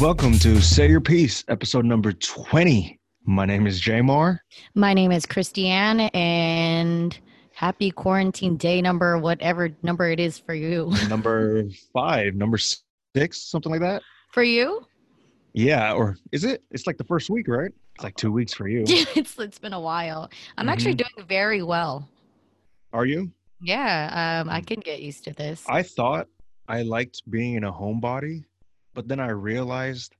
Welcome to Say Your Piece, episode number 20. My name is Jamar. My name is Christiane, and happy quarantine day number, whatever number it is for you. number five, number six, something like that. For you? Yeah, or is it? It's like the first week, right? It's like two weeks for you. it's it's been a while. I'm actually Mhm. doing very well. Are you? Yeah, um, I can get used to this. I thought I liked being in a homebody, but then I realized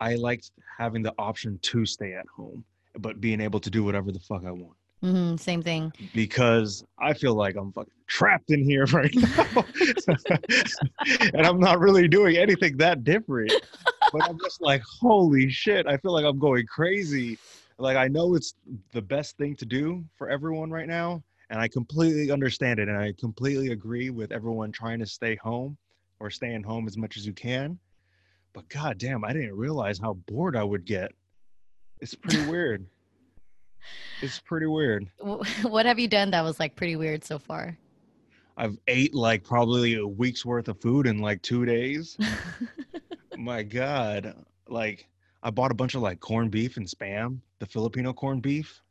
I liked having the option to stay at home, but being able to do whatever the fuck I want. hmm same thing. because I feel like I'm fucking trapped in here right now. and I'm not really doing anything that different. But I'm just like, holy shit, I feel like I'm going crazy. Like, I know it's the best thing to do for everyone right now. And I completely understand it. And I completely agree with everyone trying to stay home or staying home as much as you can. But goddamn, I didn't realize how bored I would get. It's pretty weird. It's pretty weird. What have you done that was like pretty weird so far? I've ate like probably a week's worth of food in like two days. My God. Like I bought a bunch of like corned beef and spam, the Filipino corned beef.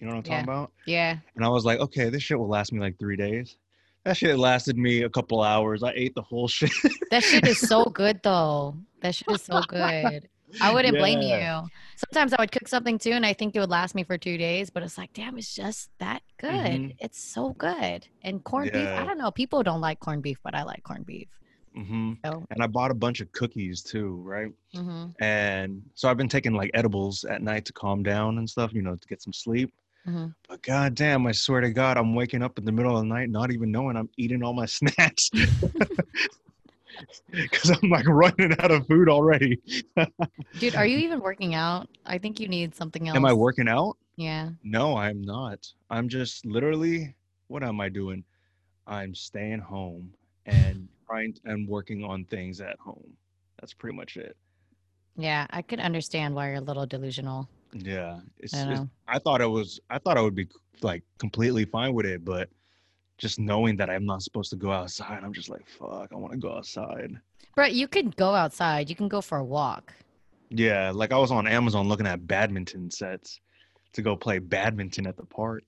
You know what I'm talking about? yeah. And I was like, okay, this shit will last me like three days. That shit lasted me a couple hours. I ate the whole shit. That shit is so good though. That shit is so good. I wouldn't blame you. Sometimes I would cook something too, and I think it would last me for two days, but it's like, damn, it's just that good. Mhm. It's so good. And corned beef, I don't know. People don't like corned beef, but I like corned beef. hmm So, And I bought a bunch of cookies too, right? hmm And so I've been taking like edibles at night to calm down and stuff, you know, to get some sleep. Hmm But goddamn, I swear to God, I'm waking up in the middle of the night, not even knowing I'm eating all my snacks. Because I'm like running out of food already. dude, are you even working out? I think you need something else. Am I working out? Yeah. No, I'm not. I'm just literally, what am I doing? I'm staying home and trying and working on things at home. That's pretty much it. Yeah. I could understand why you're a little delusional. Yeah, it's, I it's- I thought it was. I thought I would be like completely fine with it, but just knowing that I'm not supposed to go outside, I'm just like, fuck. I want to go outside. But you could go outside. You can go for a walk. Yeah, like I was on Amazon looking at badminton sets to go play badminton at the park.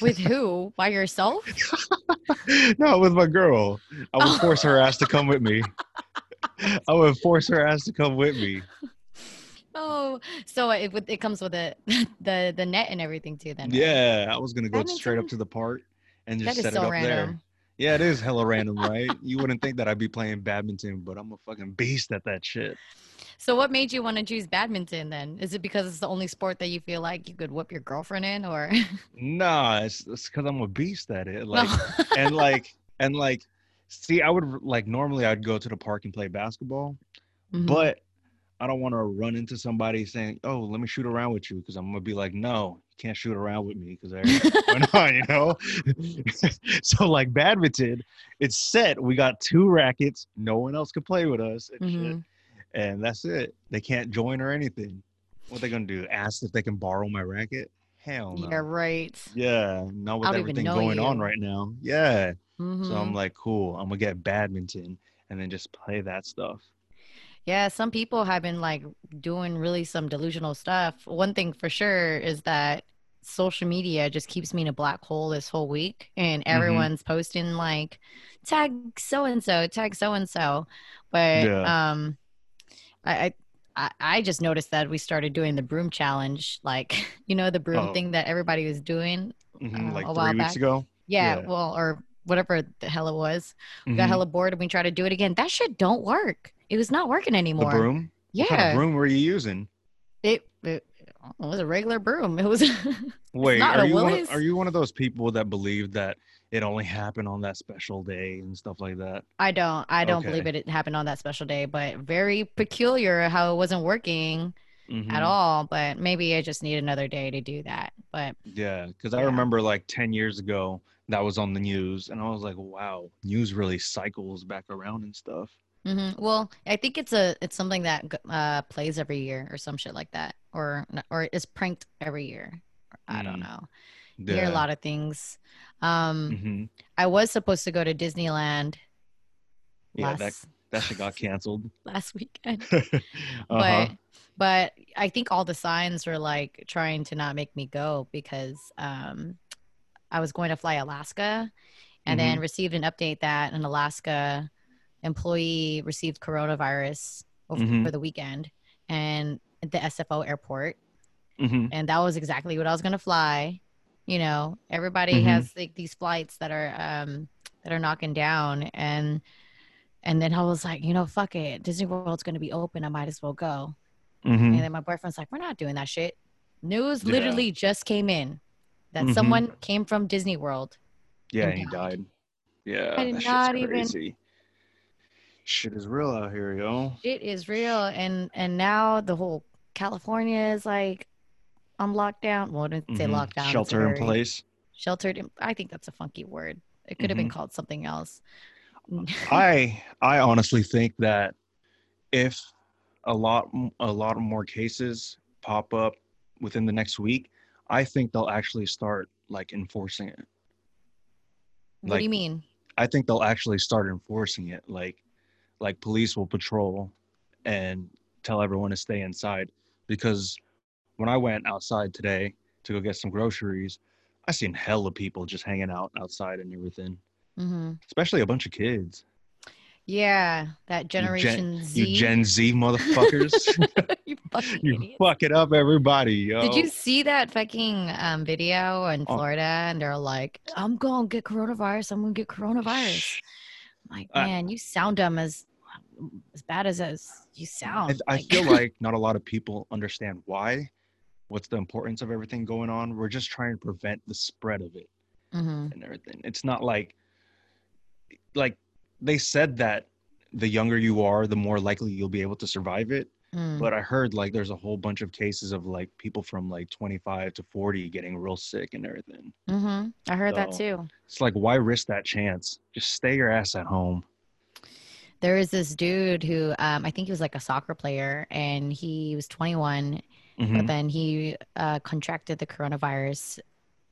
With who? By yourself? no, with my girl. I would force her ass to come with me. I would force her ass to come with me. Oh, so it it comes with it the the net and everything too. Then right? Yeah, I was gonna go straight up to the park and that just is set it so up there. Yeah, it is hella random, right? You wouldn't think that I'd be playing badminton, but I'm a fucking beast at that shit. So what made you want to choose badminton then? Is it because it's the only sport that you feel like you could whip your girlfriend in, or Nah, it's because I'm a beast at it. No. Like, and like, and like, see, I would like normally I'd go to the park and play basketball, Mhm. but I don't want to run into somebody saying, "Oh, let me shoot around with you," because I'm gonna be like, "No, you can't shoot around with me," because why not, you know? so like badminton, it's set. We got two rackets. No one else can play with us, and shit. Mhm. And that's it. They can't join or anything. What they gonna do? Ask if they can borrow my racket? Hell no. yeah, right. Yeah, not with I everything going on right now. Yeah. So Mhm. I'm like, cool. I'm gonna get badminton and then just play that stuff. Yeah, some people have been like doing really some delusional stuff. One thing for sure is that social media just keeps me in a black hole this whole week and Mm-hmm. everyone's posting like tag so and so, tag so and so. But Yeah. um I, I I just noticed that we started doing the broom challenge, like you know the broom Oh. thing that everybody was doing. Mhm, Uh, like a while back. ago. Yeah, Yeah. well, or whatever the hell it was. We got Mhm. hella bored and we tried to do it again. That shit don't work. It was not working anymore. The broom. Yeah. What kind of broom were you using? It, it, it was a regular broom. It was Wait, are you one of, are you one of those people that believe that it only happened on that special day and stuff like that? I don't I don't believe Okay. it, it happened on that special day, but very peculiar how it wasn't working Mhm. at all. But maybe I just need another day to do that. But Yeah, because I remember like 10 years ago that was on the news and I was like, wow, news really cycles back around and stuff. Mhm. well, I think it's a it's something that uh, plays every year or some shit like that, or or is pranked every year. I don't Mm. know. You hear a lot of things. Um, hmm I was supposed to go to Disneyland Yeah, last that That shit got canceled. last weekend. uh-huh. But but I think all the signs were like trying to not make me go because um I was going to fly Alaska and then Mm-hmm. received an update that in Alaska employee received coronavirus over Mhm. for the weekend and at the SFO airport hmm and that was exactly what I was going to fly. You know, everybody Mhm. has like these flights that are um that are knocking down and and then I was like, you know, fuck it. Disney World's going to be open. I might as well go. hmm And then my boyfriend's like, we're not doing that shit. News Yeah. literally just came in that Mhm. someone came from Disney World. Yeah, and he died. died. Yeah, I did not even- crazy. Shit is real out here, yo. It is real. And and now the whole California is like on lockdown. Well, I didn't say Mhm. lockdown. Shelter in place. Sheltered. in- I think that's a funky word. It could have been Mhm. called something else. I I honestly think that if a lot a lot more cases pop up within the next week, I think they'll actually start like enforcing it. what do you mean? I think they'll actually start enforcing it. Like like police will patrol and tell everyone to stay inside because when I went outside today to go get some groceries, I seen hella people just hanging out outside and everything, hmm especially a bunch of kids. Yeah, that Generation Z. You Gen Z motherfuckers. You fucking you idiots. fucking up everybody, yo. Did you see that fucking um, video in Oh. Florida? And they're like, "I'm gonna get coronavirus. I'm gonna get coronavirus." I'm like, man, you sound dumb as as bad as as you I, sound. I Like- feel like not a lot of people understand why. What's the importance of everything going on? We're just trying to prevent the spread of it. Mhm. and everything. It's not like like they said that the younger you are, the more likely you'll be able to survive it. Mm. But I heard like there's a whole bunch of cases of like people from like 25 to 40 getting real sick and everything. Mhm. I heard that too. It's like why risk that chance? Just stay your ass at home. There is this dude who um, I think he was like a soccer player, and he was 21, but Mhm. then he uh, contracted the coronavirus,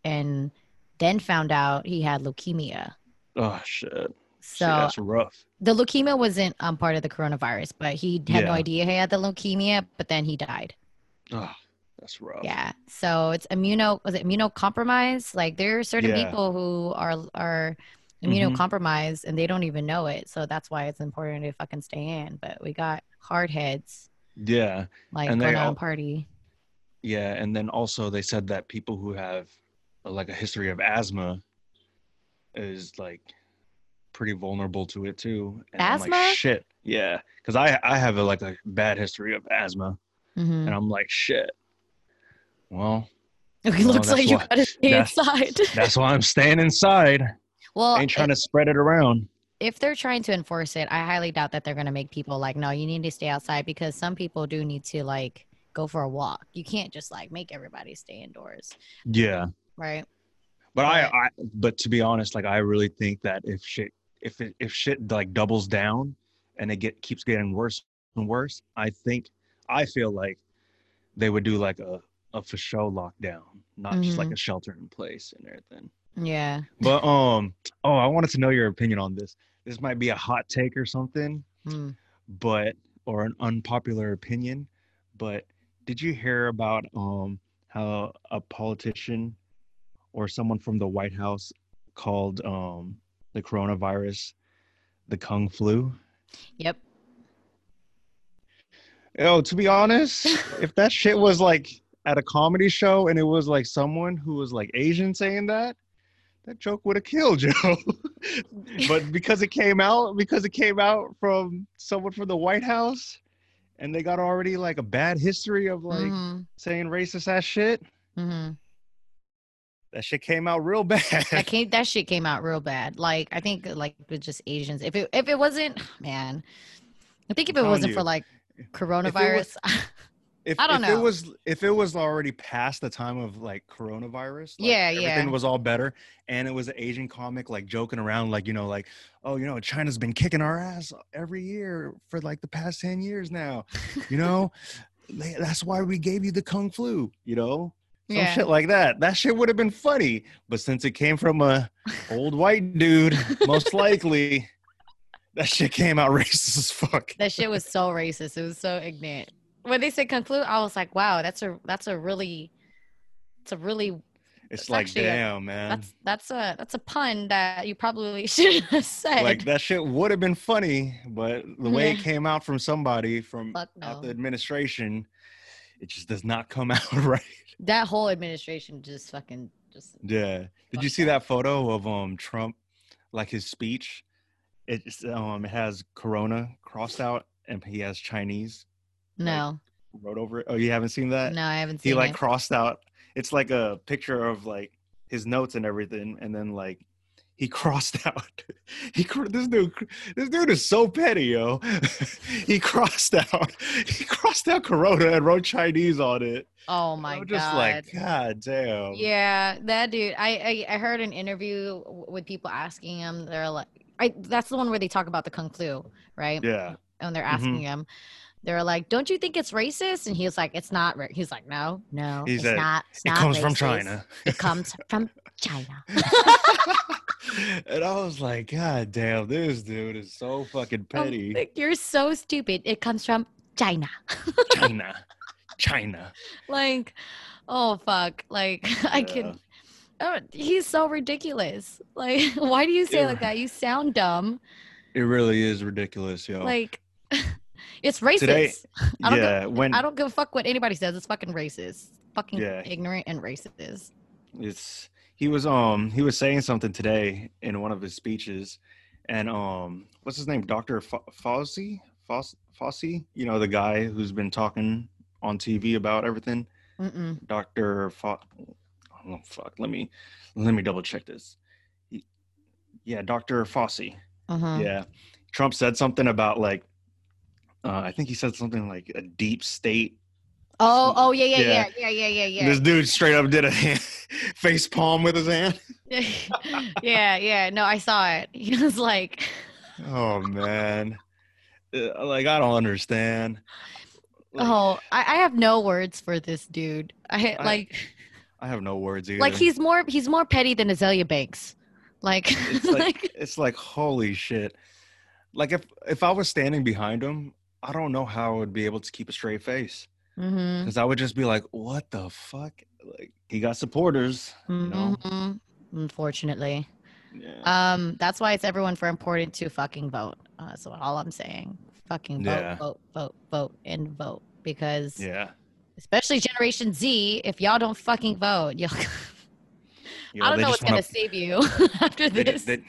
and then found out he had leukemia. Oh shit. So Shit, that's rough. the leukemia wasn't um, part of the coronavirus, but he had no idea he had the leukemia. But then he died. Oh, that's rough. Yeah. So it's immuno was it immunocompromised? Like there are certain Yeah. people who are are Immunocompromised and they don't even know it. So that's why it's important to fucking stay in. But we got hard heads Yeah. like And going all- party. Yeah, and then also they said that people who have like a history of asthma is like pretty vulnerable to it too. And Asthma? like, shit. Yeah, because I I have a like a bad history of asthma, Mhm. and I'm like, shit. Well, It looks like you why- gotta stay that's- inside. that's why I'm staying inside. Well, ain't trying to spread it around. if they're trying to enforce it, I highly doubt that they're going to make people like, no, you need to stay outside because some people do need to like go for a walk. You can't just like make everybody stay indoors, Yeah, right? but I, But- I but to be honest, like I really think that if shit if it if shit like doubles down and it get keeps getting worse and worse, I think I feel like they would do like a a for show lockdown, not just like Mhm. a shelter in place and everything. Yeah. But um, oh, I wanted to know your opinion on this. This might be a hot take or something, Mm. but or an unpopular opinion. But did you hear about um how a politician or someone from the White House called um the coronavirus the kung flu? Yep. Oh, to be honest, if that shit was like at a comedy show and it was like someone who was like Asian saying that, that joke would have killed you. but because it came out, because it came out from someone from the White House, and they got already like a bad history of like Mhm. saying racist ass shit, Mhm. that shit came out real bad. That came. That shit came out real bad. Like I think like with just Asians. If it if it wasn't, man, I think if it wasn't you, for like was- coronavirus, if, I don't if know. it was if it was already past the time of like coronavirus like, Yeah, everything yeah. was all better and it was an asian comic like joking around like you know like oh you know china's been kicking our ass every year for like the past 10 years now you know that's why we gave you the kung flu you know some Yeah. shit like that that shit would have been funny but since it came from a old white dude most likely That shit came out racist as fuck. That shit was so racist. It was so ignorant. When they said kung flu, I was like, wow, that's a that's a really it's a really It's like, actually a- damn, man. that's that's a that's a pun that you probably should have said. Like that shit would have been funny, but the way it came out from somebody from Fuck out the administration, it just does not come out right. that whole administration just fucking just Yeah. Did you see that. that photo of um Trump, like his speech? It's um it has Corona crossed out and he has Chinese no. wrote over it. Oh, you haven't seen that? no, I haven't seen He like it. crossed out. It's like a picture of like his notes and everything, and then like he crossed out. He cr- this dude this dude is so petty, yo. he crossed out. He crossed out Corona and wrote Chinese on it. oh my I'm god. just like, God damn. Yeah, that dude. I, I I heard an interview w- with people asking him. They're like, I that's the one where they talk about the kung flu, right? Yeah. And they're Mhm. asking him. They're like, "Don't you think it's racist?" And he's like, "It's not." Ra-. He's like, "No, no, He it's not. It's It not comes from. China. It comes from China." and I was like, God damn, this dude is so fucking oh, petty. like, You're so stupid. It comes from China. China. China. like, oh fuck. Like I can. Oh, he's so ridiculous. Like, why do you say it like that? You sound dumb. It really is ridiculous, yo. Like, it's racist. Today- I don't yeah, when I don't give a fuck what anybody says. It's fucking racist. Fucking Yeah. ignorant and racist. it's he was um he was saying something today in one of his speeches and um what's his name dr Fa- fauci Fauci? fauci you know the guy who's been talking on tv about everything dr Fa- oh fuck let me let me double check this yeah dr fauci Uh-huh. yeah trump said something about like uh, i think he said something like a deep state Oh, oh yeah, yeah, Yeah. yeah, yeah, yeah, yeah, this dude straight up did a hand, face palm with his hand yeah, yeah. No, I saw it. He was like, Oh man, Uh, like I don't understand. Like, "Oh, I, I have no words for this dude. I I- like, I have no words either. like he's more, he's more petty than Azealia Banks. Like, It's like, like, it's like holy shit. Like if if I was standing behind him, I don't know how I would be able to keep a straight face because I would just be like, "What the fuck?" Like he got supporters, you know. mhm. Unfortunately, Yeah. um, that's why it's everyone for important to fucking vote. Uh, that's all I'm saying. Fucking vote, Yeah. vote, vote, vote, and vote because yeah. especially Generation Z, if y'all don't fucking vote, you'll. You I don't know what's gonna save you after this. they,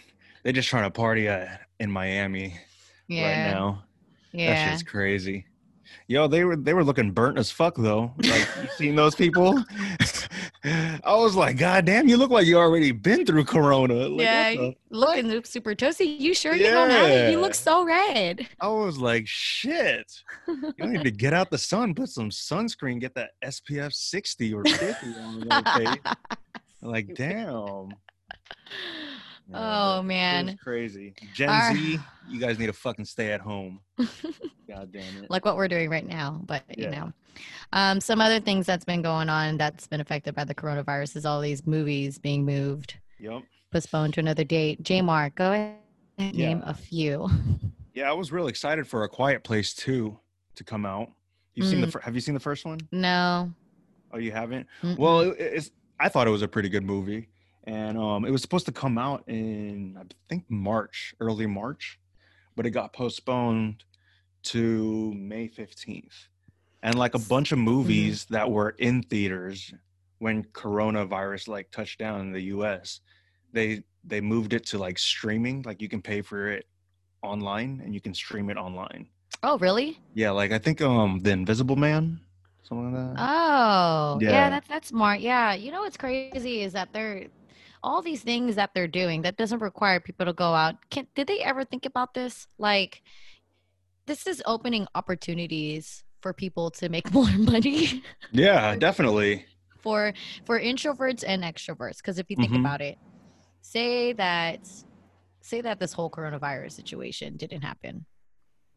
they're just trying to party uh, in Miami yeah, right now. That yeah. shit's crazy. Yo, they were they were looking burnt as fuck though. Like you seen those people? I was like, God damn, you look like you already been through Corona. Like, yeah, looking super toasty. You sure you don't have it? You look so red. I was like, shit. You need to get out the sun, put some sunscreen, get that SPF 60 or 50 on. Like, damn. Yeah, Oh, man. crazy. Gen Our- Z, you guys need to fucking stay at home. God damn it. like what we're doing right now. But you know, um, some other things that's been going on that's been affected by the coronavirus is all these movies being moved, Yep. postponed to another date. J Mark, go ahead and name a few. Yeah, I was really excited for A Quiet Place 2 to come out. You've seen the Mm. have you seen the first one? No. Oh, you haven't? Mm-mm. Well, it, it's I thought it was a pretty good movie, and um, it was supposed to come out in I think March, early March, but it got postponed to May fifteenth. And like a bunch of movies that were in theaters when coronavirus like touched down in the U.S., they they moved it to like streaming. Like you can pay for it online and you can stream it online. oh, really? Yeah, like I think um the Invisible Man, something like that. Oh, yeah. Yeah. that's that's smart. Yeah, you know what's crazy is that they're all these things that they're doing that doesn't require people to go out. Can did they ever think about this? Like, this is opening opportunities for people to make more money yeah, definitely. for for introverts and extroverts. Because if you think Mhm. about it, say that say that this whole coronavirus situation didn't happen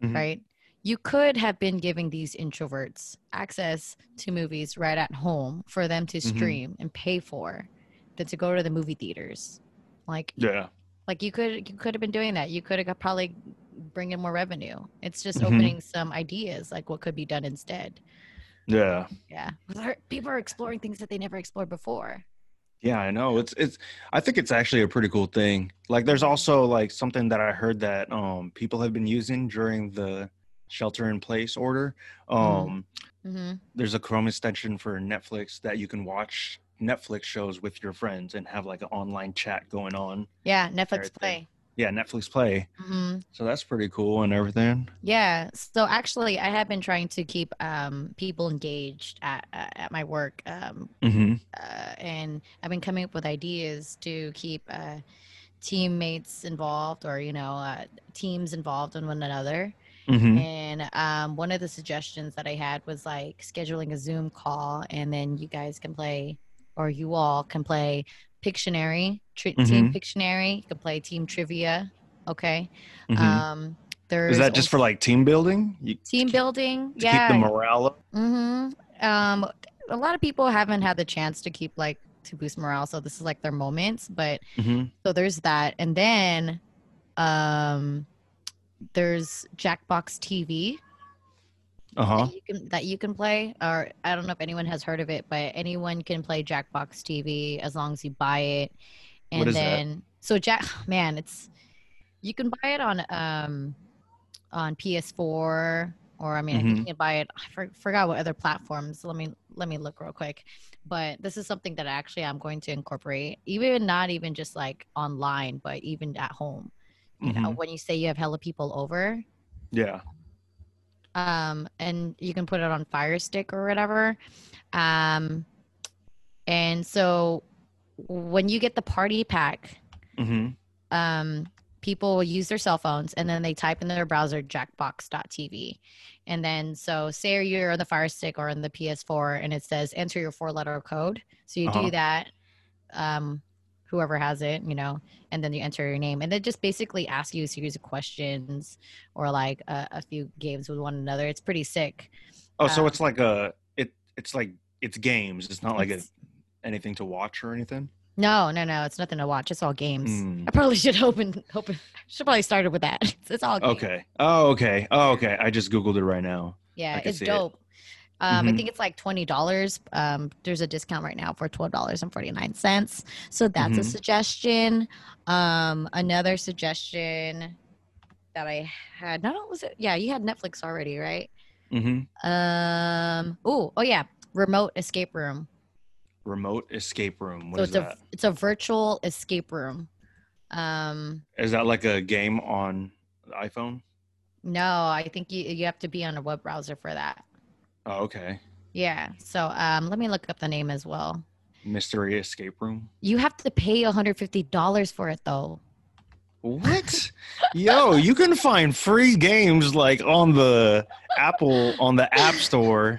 Mhm. right? You could have been giving these introverts access to movies right at home for them to Mhm. stream and pay for than to go to the movie theaters. Like Yeah. like you could you could have been doing that. You could have probably bring in more revenue. It's just Mhm. opening some ideas, like what could be done instead. Yeah. Yeah, people are exploring things that they never explored before. Yeah, I know. It's it's I think it's actually a pretty cool thing. Like there's also like something that I heard that um people have been using during the shelter in place order. Um hmm there's a Chrome extension for Netflix that you can watch Netflix shows with your friends and have like an online chat going on. Yeah, Netflix Play. Yeah, Netflix Play. hmm So that's pretty cool and everything. Yeah. So actually, I have been trying to keep um, people engaged at at at my work, um, Mm-hmm. uh, and I've been coming up with ideas to keep uh, teammates involved, or you know, uh, teams involved in one another. Mm-hmm. And um, one of the suggestions that I had was like scheduling a Zoom call, and then you guys can play, or you all can play Pictionary, tri- Team Pictionary. You can play Team Trivia. Okay. Mm-hmm. Um, there's Is that just for like team building? You, team building? to yeah. keep the morale up? Mm-hmm. Um, a lot of people haven't had the chance to keep like to boost morale, so this is like their moments. But Mm-hmm. so there's that, and then um, there's Jackbox TV Uh-huh. that you can that you can play. Or I don't know if anyone has heard of it, but anyone can play Jackbox TV as long as you buy it. And is that? then so Jack, man, it's you can buy it on um on PS4 or I mean I think you can buy it. I for, forgot what other platforms. Let me let me look real quick. But this is something that actually I'm going to incorporate, even not even just like online, but even at home. You know, Mhm. when you say you have hella people over, Yeah. Um, and you can put it on Fire Stick or whatever. Um, and so when you get the party pack, Mm-hmm. um, people will use their cell phones and then they type in their browser jackbox.tv. And then, so say you're on the Fire Stick or on the PS4 and it says enter your four letter code. So you Uh-huh. do that, um, whoever has it, you know, and then you enter your name. And it just basically ask you a series of questions or like a, a few games with one another. It's pretty sick. Oh, so Um, it's like a it it's like it's games. It's not like a, It's- anything to watch or anything. No, no, no. It's nothing to watch. It's all games. Mm. I probably should open, open, should probably started with that. It's, it's all games. Okay. Oh, okay. Oh, okay. I just googled it right now. Yeah, it's dope. it. Um, I Mhm. think it's like twenty dollars. Um, there's a discount right now for twelve dollars and forty nine cents. So that's a Mhm. suggestion. Um, another suggestion that I had. No, no, was it? Yeah, you had Netflix already, right? Mm-hmm. Um. Oh, oh yeah, remote escape room. Remote escape room. What so it's that? a it's a virtual escape room. Um. Is that like a game on the iPhone? No, I think you you have to be on a web browser for that. Oh, okay. Yeah. So um, let me look up the name as well. Mystery escape room. You have to pay $150 for it though. What? Yo, you can find free games like on the Apple on the App Store.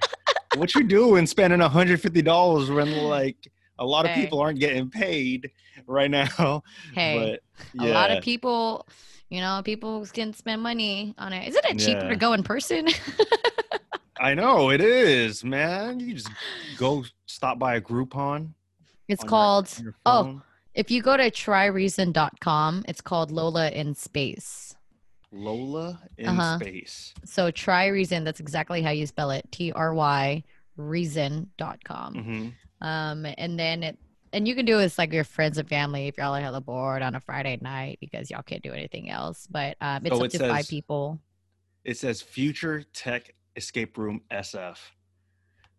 What you doing spending $150 when like a lot of people aren't getting paid right now? Hey, but a lot of people, you know, people can spend money on it. Isn't it cheaper Yeah. to go in person? I know it is, man. You just go stop by a Groupon. it's on your- called, your oh, if you go to tryreason.com, it's called Lola in Space. Lola in Uh-huh. space. So try reason, that's exactly how you spell it. T R Y reason.com. hmm Um, and then it, and you can do this like your friends and family if y'all are hella bored on a Friday night because y'all can't do anything else. But um, it's So up it to five people. It says Future Tech Escape Room SF.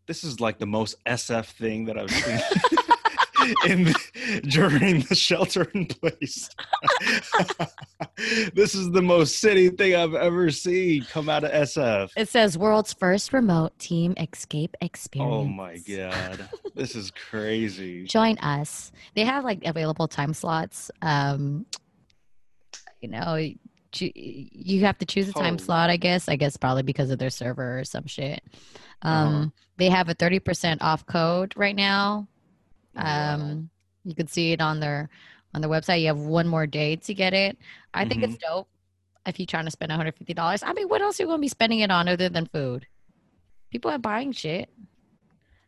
This is like the most SF thing that I've seen in the, during the shelter in place. this is the most city thing I've ever seen come out of SF. It says world's first remote team escape experience. Oh my god, this is crazy. Join us. They have like available time slots. Um, you know, choo- you have to choose a time slot. I guess. I guess probably because of their server or some shit. Uh-huh. Um, they have a thirty percent off code right now. Um, you can see it on their on their website. You have one more day to get it. I think it's Mm-hmm. dope. If you're trying to spend $150, I mean, what else are you going to be spending it on other than food? People are buying shit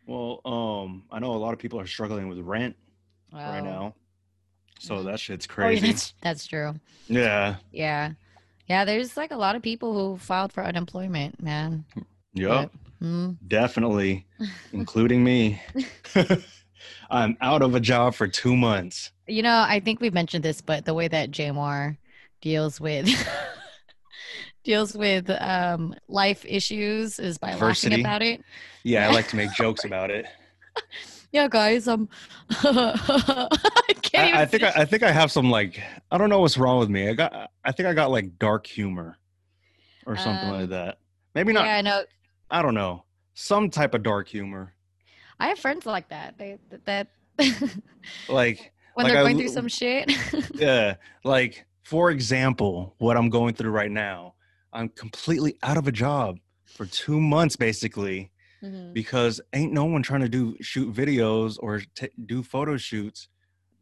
Well, um, I know a lot of people are struggling with rent right Oh. now, so Mhm. that shit's Oh, yeah, crazy. that's, that's true. yeah. Yeah. Yeah, there's like a lot of people who filed for unemployment, man. Yep. Mm. Definitely, including me. I'm out of a job for two months. You know, I think we've mentioned this, but the way that Jamar deals with deals with um, life issues is by Adversity. laughing about it. Yeah, I like to make jokes about it. Yeah, guys, um, I can't even I, I think I, I think I have some like I don't know what's wrong with me. I got I think I got like dark humor or something Um, like that. Maybe not. Yeah, I know. I don't know. Some type of dark humor. I have friends like that. They that Like when Like they're I going through some shit. yeah, like for example, what I'm going through right now. I'm completely out of a job for 2 months basically Mhm. because ain't no one trying to do shoot videos or t- do photo shoots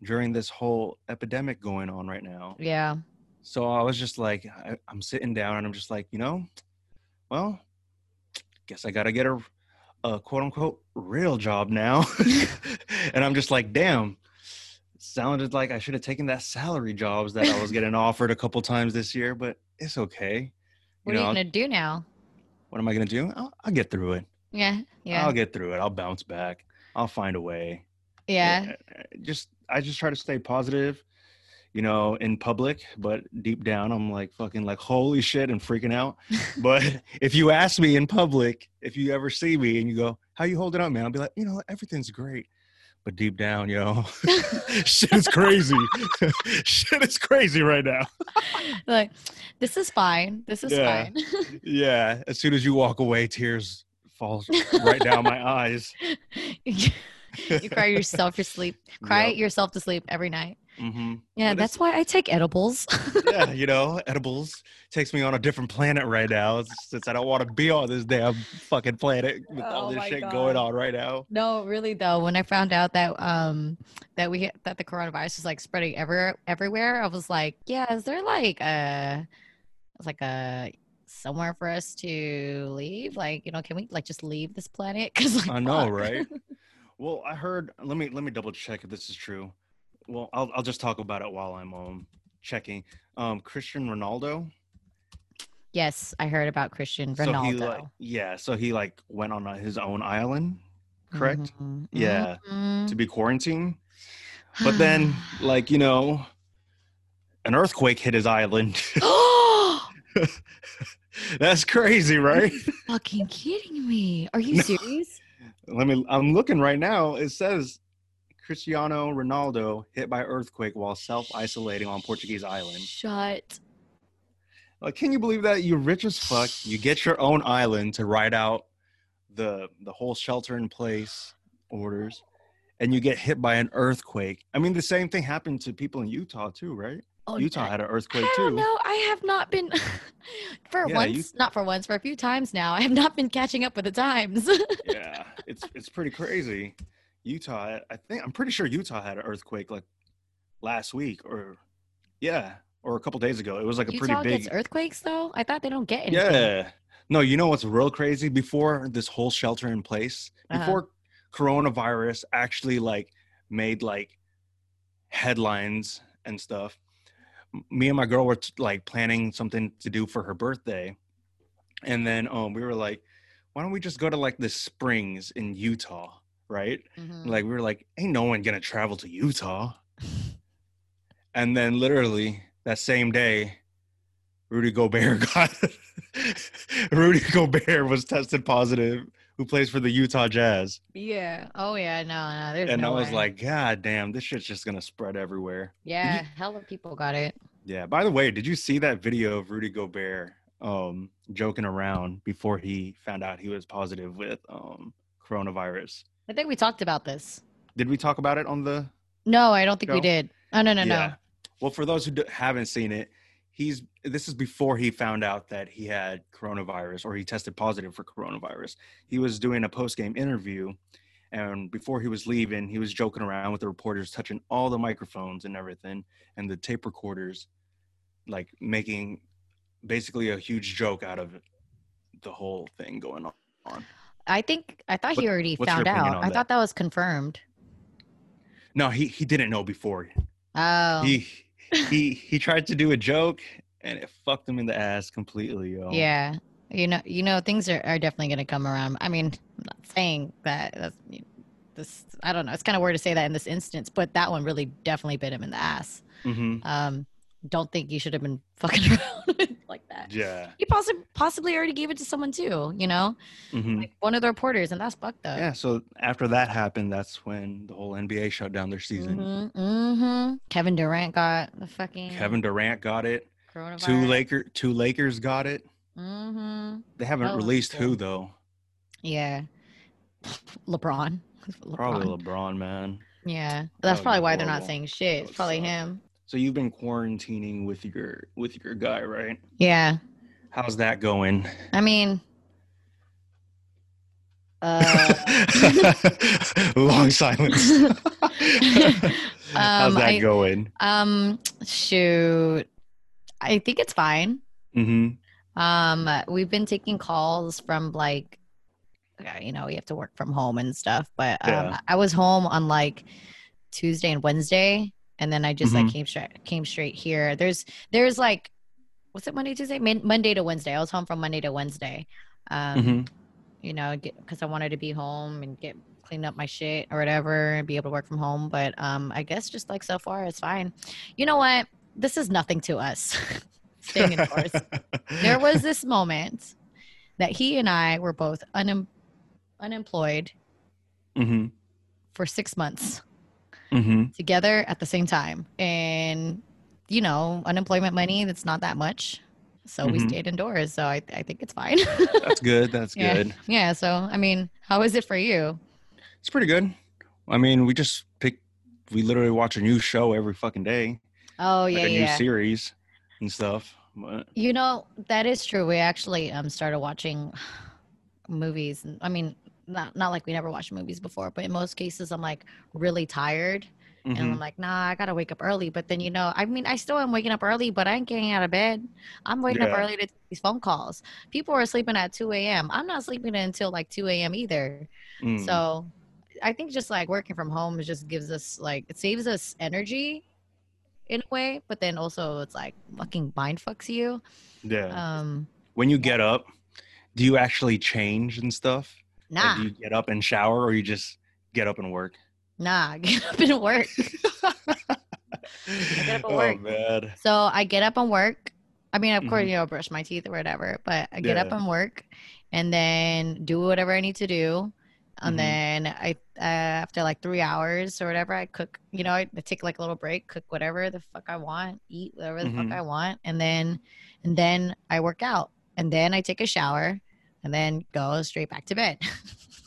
during this whole epidemic going on right now. Yeah. So I was just like, I, I'm sitting down and I'm just like, you know, well, guess I got to get a, a quote unquote real job now. and I'm just like, damn, sounded like I should have taken that salary jobs that I was getting offered a couple times this year, but it's okay. What you are you gonna do now? what am I going to do? I'll, I'll get through it. Yeah. Yeah. I'll get through it. I'll bounce back. I'll find a way. yeah. Uh, Just, I just try to stay positive, you know, in public, but deep down, I'm like fucking like, holy shit, and freaking out. But if you ask me in public, if you ever see me and you go, how you holding up, man? I'll be like, you know, everything's great. But deep down, yo, shit is crazy. shit is crazy right now. like, this is fine. This is Yeah. fine. Yeah. As soon as you walk away, tears fall right down my eyes. you cry yourself to sleep. Cry Yep. yourself to sleep every night. hmm Yeah, But that's why I take edibles. yeah, you know, edibles takes me on a different planet right now since I don't want to be on this damn fucking planet with all Oh this shit God. going on right now. no, really though. When I found out that um that we that the coronavirus is like spreading everywhere everywhere, I was like, yeah, is there like a it's like a somewhere for us to leave? Like, you know, can we like just leave this planet? Because like, I know, fuck. right? Well, I heard. Let me let me double check if this is true. Well, I'll I'll just talk about it while I'm um checking. Um, Christian Ronaldo. yes, I heard about Christian So Ronaldo. he like yeah, so he like went on uh, his own island, correct? Mhm, Yeah, mhm. to be quarantined. But then, like you know, an earthquake hit his island. That's crazy, right? fucking kidding me? Are you No. serious? Let me. I'm looking right now. It says Cristiano Ronaldo hit by earthquake while self isolating on Portuguese island. Shut. Like, can you believe that? You're rich as fuck. You get your own island to ride out the the whole shelter in place orders, and you get hit by an earthquake. I mean, the same thing happened to people in Utah too, right? Oh, Utah had an earthquake too. know. I have not been for Yeah, once, you- not for once, for a few times now. I have not been catching up with the times. yeah, it's it's pretty crazy. Utah, I think I'm pretty sure Utah had an earthquake like last week or yeah, or a couple days ago. It was like a Utah pretty big gets earthquakes though. I thought they don't get anything. Yeah. No, you know what's real crazy? Before this whole shelter in place, Uh-huh. before coronavirus actually like made like headlines and stuff, me and my girl were t- like planning something to do for her birthday. And then um we were like, why don't we just go to like the springs in Utah, right? Mhm. Like we were like, ain't no one gonna travel to Utah. And then literally that same day, Rudy Gobert got Rudy Gobert was tested positive, who plays for the Utah Jazz. yeah. Oh yeah. No, no. There's and no I was way. like, God damn, this shit's just gonna spread everywhere. yeah, hell of people got it. Yeah. By the way, did you see that video of Rudy Gobert um joking around before he found out he was positive with um coronavirus? I think we talked about this. Did we talk about it on the No, I don't think we did. Oh no, no, Yeah. Well, for those who d- haven't seen it, he's this is before he found out that he had coronavirus or he tested positive for coronavirus. He was doing a post game interview, and before he was leaving, he was joking around with the reporters, touching all the microphones and everything, and the tape recorders, like making basically a huge joke out of the whole thing going on. I think I thought he already found out. I that? thought that was confirmed. No, he he didn't know before. Oh. he he he tried to do a joke and it fucked him in the ass completely, yo. Yeah. You know, you know, things are, are definitely going to come around. I mean, I'm not saying that that's this. I don't know. It's kind of weird to say that in this instance, but that one really definitely bit him in the ass. hmm Um, don't think you should have been fucking around like that. Yeah. He possibly possibly already gave it to someone too. You know, hmm like one of the reporters, and that's fucked up. Yeah. So after that happened, that's when the whole NBA shut down their season. Mm-hmm, mm-hmm. Kevin Durant got the fucking Kevin Durant got it. coronavirus. Two Laker, two Lakers got it. Mm-hmm. They haven't was released who though. Yeah. LeBron. Probably LeBron. LeBron, man. Yeah. That's probably why they're not saying shit. It's probably suck. him. So you've been quarantining with your with your guy, right? Yeah. How's that going? I mean, uh, Long silence. How's Um, that I- going? um, shoot. I think it's fine. Mm-hmm. Um, we've been taking calls from like, you know, we have to work from home and stuff. But um, Yeah. I was home on like Tuesday and Wednesday, and then I just Mhm. like came straight came straight here. There's there's like, what's it Monday Tuesday Mon- Monday to Wednesday. I was home from Monday to Wednesday. Um, hmm you know, because I wanted to be home and get clean up my shit or whatever and be able to work from home. But um, I guess just like so far, it's fine. You know what? This is nothing to us. Staying indoors. there was this moment that he and I were both unem- unemployed hmm for six months hmm together at the same time. And, you know, unemployment money, that's not that much. So we Mhm. stayed indoors. So I, I think it's fine. That's good. That's Yeah. good. yeah. So, I mean, how is it for you? It's pretty good. I mean, we just pick. We literally watch a new show every fucking day, Oh, like yeah, a new series and stuff. But You know, that is true. We actually um started watching movies. I mean, not not like we never watched movies before, but in most cases I'm like really tired and mhm. I'm like, "Nah, I got to wake up early." But then you know, I mean, I still am waking up early, but I ain't getting out of bed. I'm waking up early to take these phone calls. People are sleeping at 2 a.m. I'm not sleeping until like 2 a.m. either. Mm. So I think just like working from home just gives us like it saves us energy in a way, but then also it's like fucking mind fucks you. yeah. Um when you get up, do you actually change and stuff? Like, do you get up and shower, or you just get up and work? nah, get up and work. get up and oh man. So I get up and work. I mean, of course, Mhm. you know, brush my teeth or whatever, but I get up and work and then do whatever I need to do. And Mhm. then I, uh, after like three hours or whatever, I cook, you know, I, I take like a little break, cook whatever the fuck I want, eat whatever the Mhm. fuck I want. And then, and then I work out and then I take a shower and then go straight back to bed.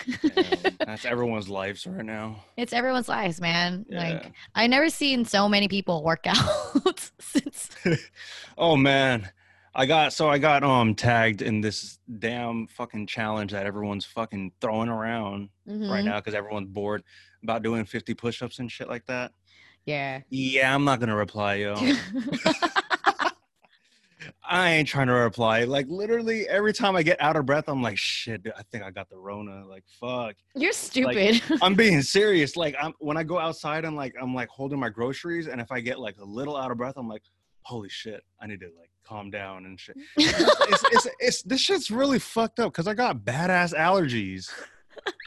Yeah, that's everyone's lives right now. it's everyone's lives, man. Yeah. Like I never seen so many people work out since oh man. I got so I got um tagged in this damn fucking challenge that everyone's fucking throwing around right Mhm. now because everyone's bored about doing 50 push-ups and shit like that. Yeah. Yeah, I'm not gonna reply, yo. I ain't trying to reply. Like literally every time I get out of breath, I'm like, shit, dude, I think I got the Rona. Like, fuck. You're stupid. I'm being serious. Like, I'm when I go outside and like I'm like holding my groceries, and if I get like a little out of breath, I'm like, holy shit, I need to like calm down and shit. It's it's, it's this shit's really fucked up because I got badass allergies.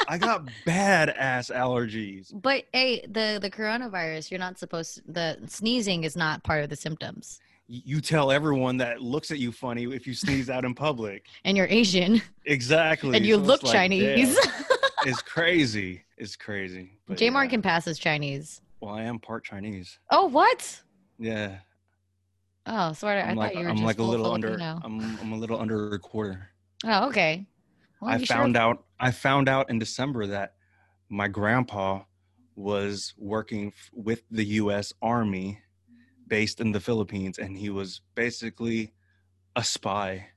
I got badass allergies. but hey, the the coronavirus, you're not supposed the sneezing is not part of the symptoms. You tell everyone that looks at you funny if you sneeze out in public. And you're Asian Exactly. and you So look like, Chinese. damn, it's crazy. It's crazy. But J Mark yeah. can pass as Chinese. Well, I am part Chinese. Oh, what? Yeah. Oh, sort of. I like thought you were I'm just like a little under. I'm I'm a little under a quarter. Oh, okay. Well, I found have- out I found out in December that my grandpa was working f- with the US Army based in the Philippines and he was basically a spy.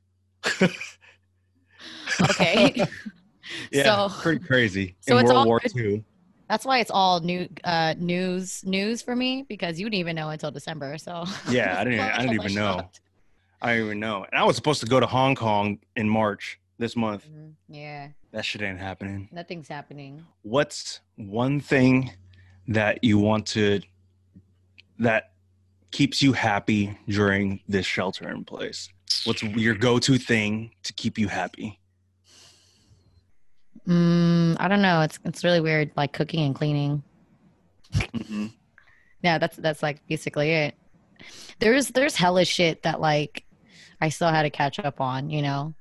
Okay. yeah, So- pretty crazy. so in World War good- II. That's why it's all new uh news news for me because you didn't even know until December. So Yeah, I didn't I didn't even know. I didn't even know. And I was supposed to go to Hong Kong in March this month. Mhm. Yeah, That shit ain't happening. nothing's happening. what's one thing that you want to that keeps you happy during this shelter in place? What's your go-to thing to keep you happy? Mm, I don't know. It's it's really weird, like cooking and cleaning. Mhm. Yeah, that's that's like basically it. There's there's hella shit that like I still had to catch up on, you know.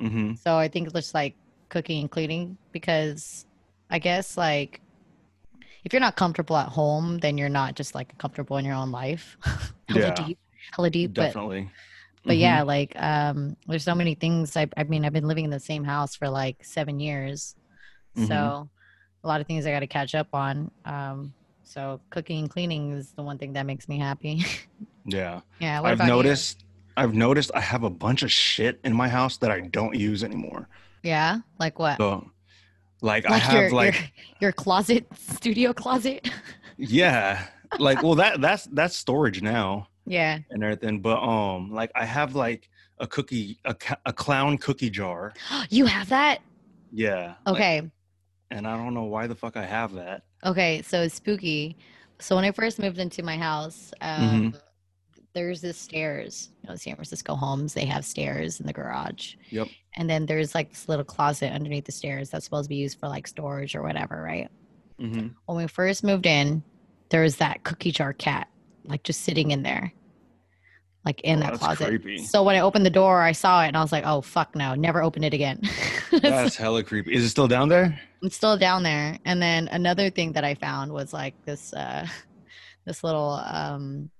Mhm. So I think it's just like cooking and cleaning because I guess like if you're not comfortable at home, then you're not just like comfortable in your own life. hella Yeah. deep, hella deep. But Definitely. but Mhm. yeah, like um, there's so many things. I I mean, I've been living in the same house for like seven years, Mhm. so a lot of things I got to catch up on. Um, so cooking and cleaning is the one thing that makes me happy. Yeah. yeah. I've about you? noticed I've noticed I have a bunch of shit in my house that I don't use anymore. Yeah, like what? So like, I have your, like your your closet, studio closet. yeah. Like well that that's that's storage now yeah. and everything. But um like I have like a cookie a, a clown cookie jar. You have that? Yeah. like, Okay. and I don't know why the fuck I have that. Okay, so it's spooky. So when I first moved into my house, um, Mhm. There's this stairs. You know, San Francisco homes, they have stairs in the garage. Yep. And then there's like this little closet underneath the stairs that's supposed to be used for like storage or whatever, right? hmm When we first moved in, there was that cookie jar cat, like just sitting in there, like in Oh, that closet. creepy. So when I opened the door, I saw it and I was like, oh, fuck no, never open it again. That's hella creepy. Is it still down there? it's still down there. And then another thing that I found was like this uh this little um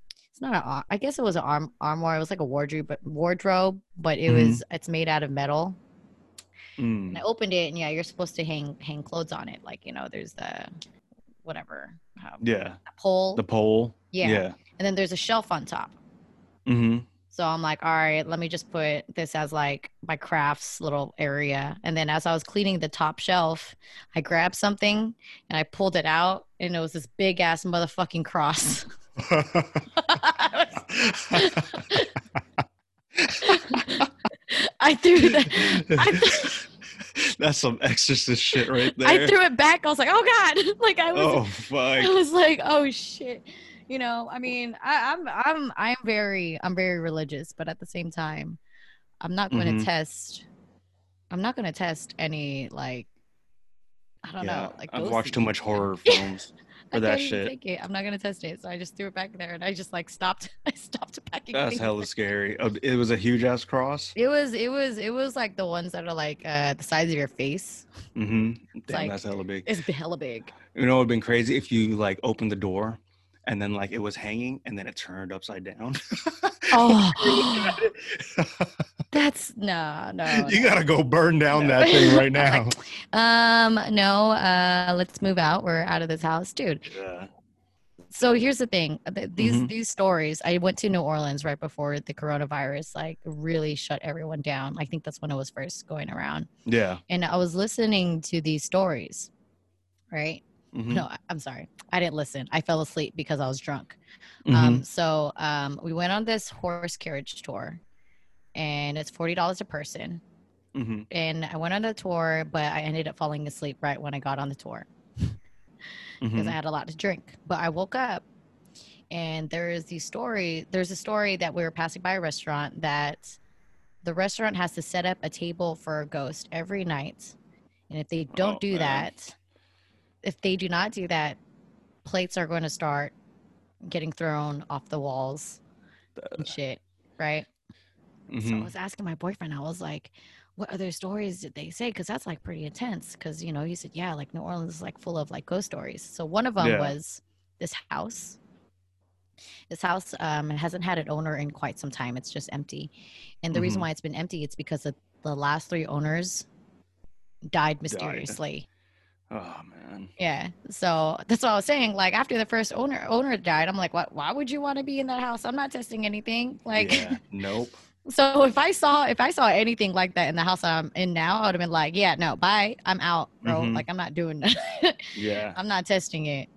not ar- I guess it was an arm armoire. It was like a wardrobe but wardrobe, but it Mhm. was it's made out of metal. Mm. And I opened it and yeah, you're supposed to hang hang clothes on it. Like, you know, there's the whatever um, Yeah. pole. The pole. yeah. Yeah. And then there's a shelf on top. hmm So I'm like, all right, let me just put this as like my crafts little area. And then as I was cleaning the top shelf, I grabbed something and I pulled it out, and it was this big ass motherfucking cross. I threw that. I, th- That's some exorcist shit right there. I threw it back. I was like, oh god! Like I was, oh fuck. I was like, oh shit. You know, I mean, I, I'm, I'm, I'm very, I'm very religious, but at the same time, I'm not going to Mhm. test. I'm not going to test any like. I don't yeah, know. Like I've watched too much horror films I that shit. Take it. I'm not gonna test it, so I just threw it back there, and I just like stopped. I stopped packing. That's things. hella scary. Uh, It was a huge ass cross. It was. It was. It was like the ones that are like uh, the size of your face. Mm hmm Damn, like- that's hella big. It's hella big. You know, it'd been crazy if you like opened the door and then like it was hanging and then it turned upside down. Oh, that's no, no. you no. gotta go burn down No. that thing right now. Um, no. Uh, let's move out. We're out of this house, dude. yeah. So here's the thing. Th- These Mhm. these stories. I went to New Orleans right before the coronavirus like really shut everyone down. I think that's when it was first going around. Yeah. and I was listening to these stories, right? Mhm. No, I- I'm sorry. I didn't listen. I fell asleep because I was drunk. Mhm. Um, so um, we went on this horse carriage tour, and it's forty dollars a person. Mhm. And I went on the tour, but I ended up falling asleep right when I got on the tour because Mhm. I had a lot to drink. But I woke up, and there is the story. There's a story that we were passing by a restaurant that the restaurant has to set up a table for a ghost every night, and if they don't Oh, do man. that, if they do not do that, plates are going to start getting thrown off the walls and shit, right? So I Mhm. was asking my boyfriend, I was like, what other stories did they say? Because that's like pretty intense. Because, you know, he said, yeah, like New Orleans is like full of like ghost stories. So one of them Yeah. was this house. This house um, hasn't had an owner in quite some time. It's just empty. And the reason Mhm. why it's been empty, it's because the, the last three owners died mysteriously. Oh man. Yeah. So that's what I was saying. Like after the first owner owner died, I'm like, what? Why would you want to be in that house? I'm not testing anything. Like, yeah. Nope. So if I saw if I saw anything like that in the house I'm in now, I would have been like, yeah, no, bye, I'm out, bro. Mhm. Like I'm not doing that. Yeah. I'm not testing it.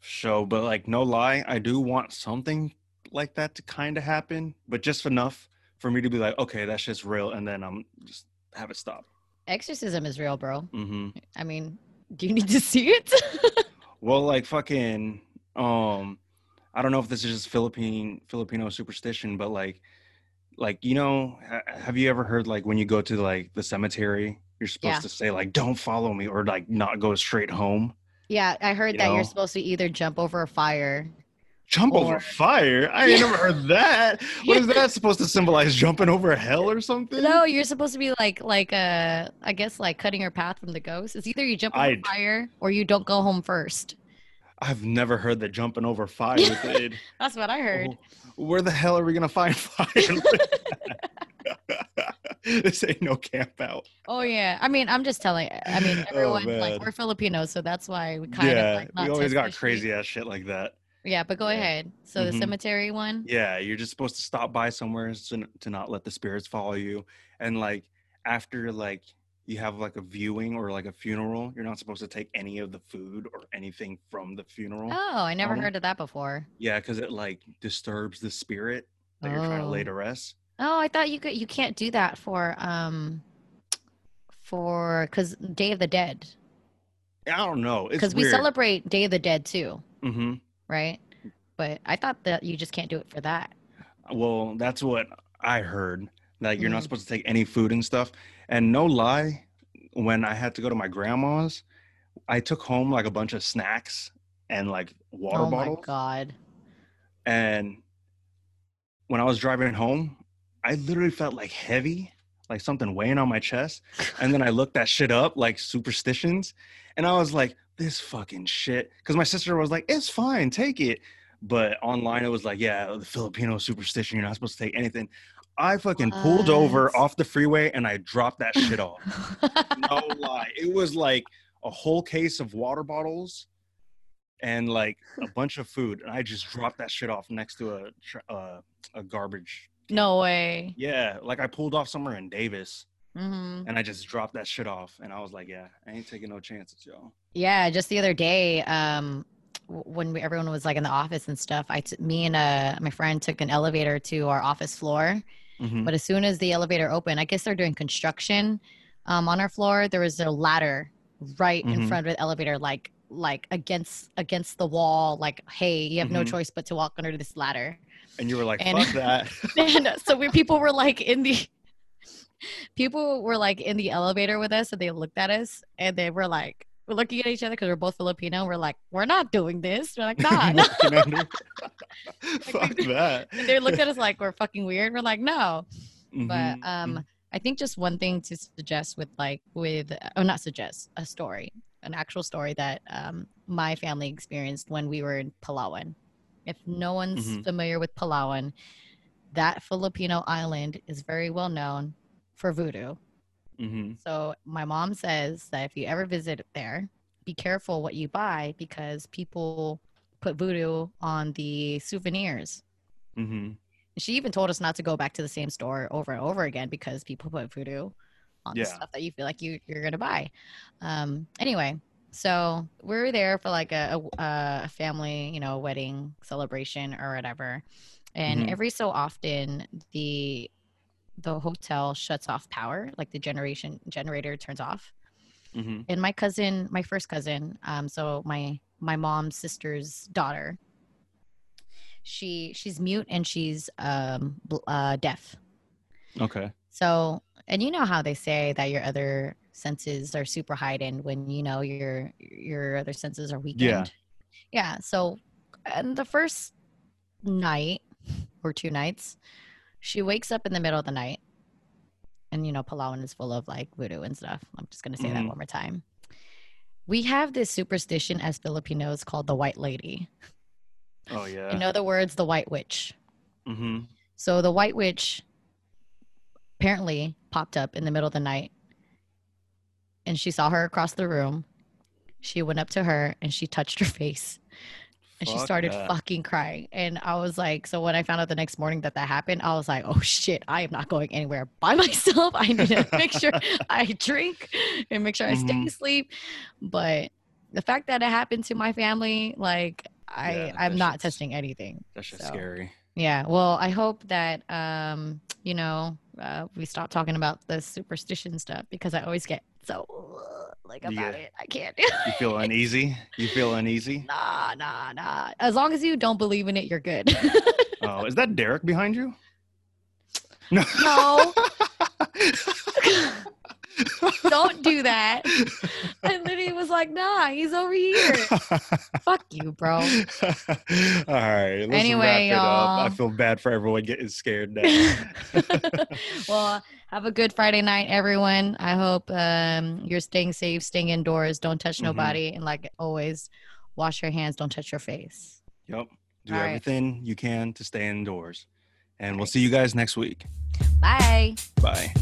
So, but like, no lie, I do want something like that to kind of happen, but just enough for me to be like, okay, that shit's real, and then I'm just have it stop. Exorcism is real, bro. Mm-hmm. I mean, do you need to see it? Well, like fucking, um, I don't know if this is just Philippine Filipino superstition, but like, like you know, have you ever heard like when you go to like the cemetery, you're supposed Yeah. to say like, "Don't follow me," or like not go straight home. Yeah, I heard You that know? you're supposed to either jump over a fire. Jump Or- over fire? I ain't never heard that. What is that supposed to symbolize? Jumping over hell or something? No, you're supposed to be like like uh I guess like cutting your path from the ghost. It's either you jump over I- fire or you don't go home first. I've never heard that jumping over fire. Did. That's what I heard. Where the hell are we gonna find fire? this ain't no camp out. Oh yeah. I mean, I'm just telling. I mean, Oh, everyone man. like we're Filipinos, so that's why we kind yeah, of like not we always got crazy ass shit like that. Yeah, but go Yeah. ahead. So the Mhm. cemetery one. Yeah, you're just supposed to stop by somewhere to, to not let the spirits follow you. And like after like you have like a viewing or like a funeral, you're not supposed to take any of the food or anything from the funeral. Oh, I never Um, heard of that before. Yeah, because it like disturbs the spirit that you're trying to lay Oh. to rest. Oh, I thought you could. You can't do that for um, for because Day of the Dead. I don't know. Because we celebrate Day of the Dead too, Mm-hmm. right? But I thought that you just can't do it for that. Well, that's what I heard. Like you're Mhm. not supposed to take any food and stuff. And no lie, when I had to go to my grandma's, I took home like a bunch of snacks and like water oh bottles. my god. And when I was driving home, I literally felt like heavy, like something weighing on my chest. And then I looked that shit up, like superstitions, and I was like, this fucking shit. Because my sister was like, it's fine, take it. But online, it was like, yeah, the Filipino superstition, you're not supposed to take anything. I fucking pulled over off the freeway and I dropped that shit off. No lie. It was like a whole case of water bottles and like a bunch of food. And I just dropped that shit off next to a, tr- uh, a garbage. no way. Yeah. Like I pulled off somewhere in Davis hmm and I just dropped that shit off. And I was like, yeah, I ain't taking no chances, y'all." Yeah, just the other day, um, when we, everyone was like in the office and stuff, I t- me and uh, my friend took an elevator to our office floor. Mhm. But as soon as the elevator opened, I guess they're doing construction um, on our floor. There was a ladder right in Mhm. front of the elevator, like like against against the wall. Like, hey, you have no Mhm. choice but to walk under this ladder. And you were like, And- fuck that. and so we people were like in the people were like in the elevator with us and they looked at us and they were like we're looking at each other because we're both Filipino. We're like, we're not doing this. We're like, nah, no. Under. fuck that. And they looked at us like we're fucking weird. We're like, no. Mhm, But um, I think just one thing to suggest with like with oh not suggest a story, an actual story that um my family experienced when we were in Palawan. If no one's Mhm. familiar with Palawan, that Filipino island is very well known for voodoo. Mhm. So my mom says that if you ever visit there, be careful what you buy because people put voodoo on the souvenirs. Mhm. She even told us not to go back to the same store over and over again because people put voodoo on the stuff that you feel like you you're gonna buy. Um, anyway, so we were there for like a, a, a family, you know, wedding celebration or whatever, and Mhm. every so often the the hotel shuts off power, like the generation generator turns off. Mhm. And my cousin, my first cousin, um, so my my mom's sister's daughter, she she's mute and she's um uh deaf. Okay. So, and you know how they say that your other senses are super heightened when you know your your other senses are weakened. Yeah. Yeah. So, and the first night or two nights, she wakes up in the middle of the night, and you know Palawan is full of like voodoo and stuff. I'm just gonna say that Mhm. one more time. We have this superstition as Filipinos called the white lady. Oh yeah. In other words, the white witch. Mm-hmm. So the white witch apparently popped up in the middle of the night and she saw her across the room. She went up to her and she touched her face and she started that. fucking crying. And I was like, so when I found out the next morning that that happened, I was like, oh shit, I am not going anywhere by myself. I need to make sure I drink and make sure I stay Mhm. asleep. But the fact that it happened to my family, like, I, Yeah, I'm not testing anything. That's just So, scary. Yeah, well, I hope that um, you know, uh, we stop talking about the superstition stuff because I always get so like about get- it. I can't do You feel uneasy? You feel uneasy? Nah, nah, nah. As long as you don't believe in it, you're good. Oh, is that Derek behind you? No. no, don't do that. I literally was like, nah, he's over here. Fuck you, bro. All right. Let's Anyway, wrap it up. I feel bad for everyone getting scared now. well, have a good Friday night, everyone. I hope um, you're staying safe, staying indoors. Don't touch Mhm. nobody. And like always, wash your hands. Don't touch your face. Yep. Do All right. everything you can to stay indoors. And we'll see you guys next week. Bye. Bye.